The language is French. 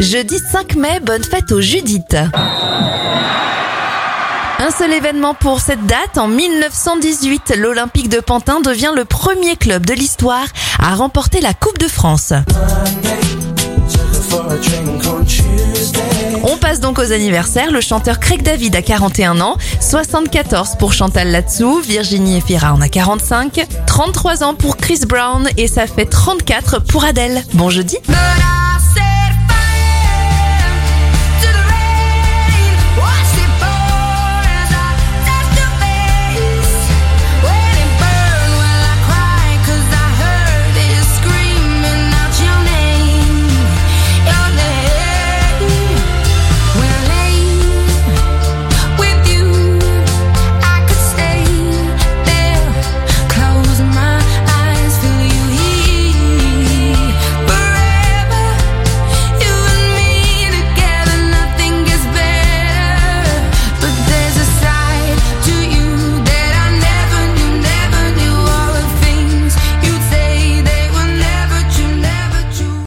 Jeudi 5 mai, bonne fête aux Judith. Un seul événement pour cette date. En 1918, l'Olympique de Pantin devient le premier club de l'histoire à remporter la Coupe de France. On passe donc aux anniversaires. Le chanteur Craig David a 41 ans, 74 pour Chantal Latsou, Virginie Efira en a 45, 33 ans pour Chris Brown et ça fait 34 pour Adèle. Bon jeudi.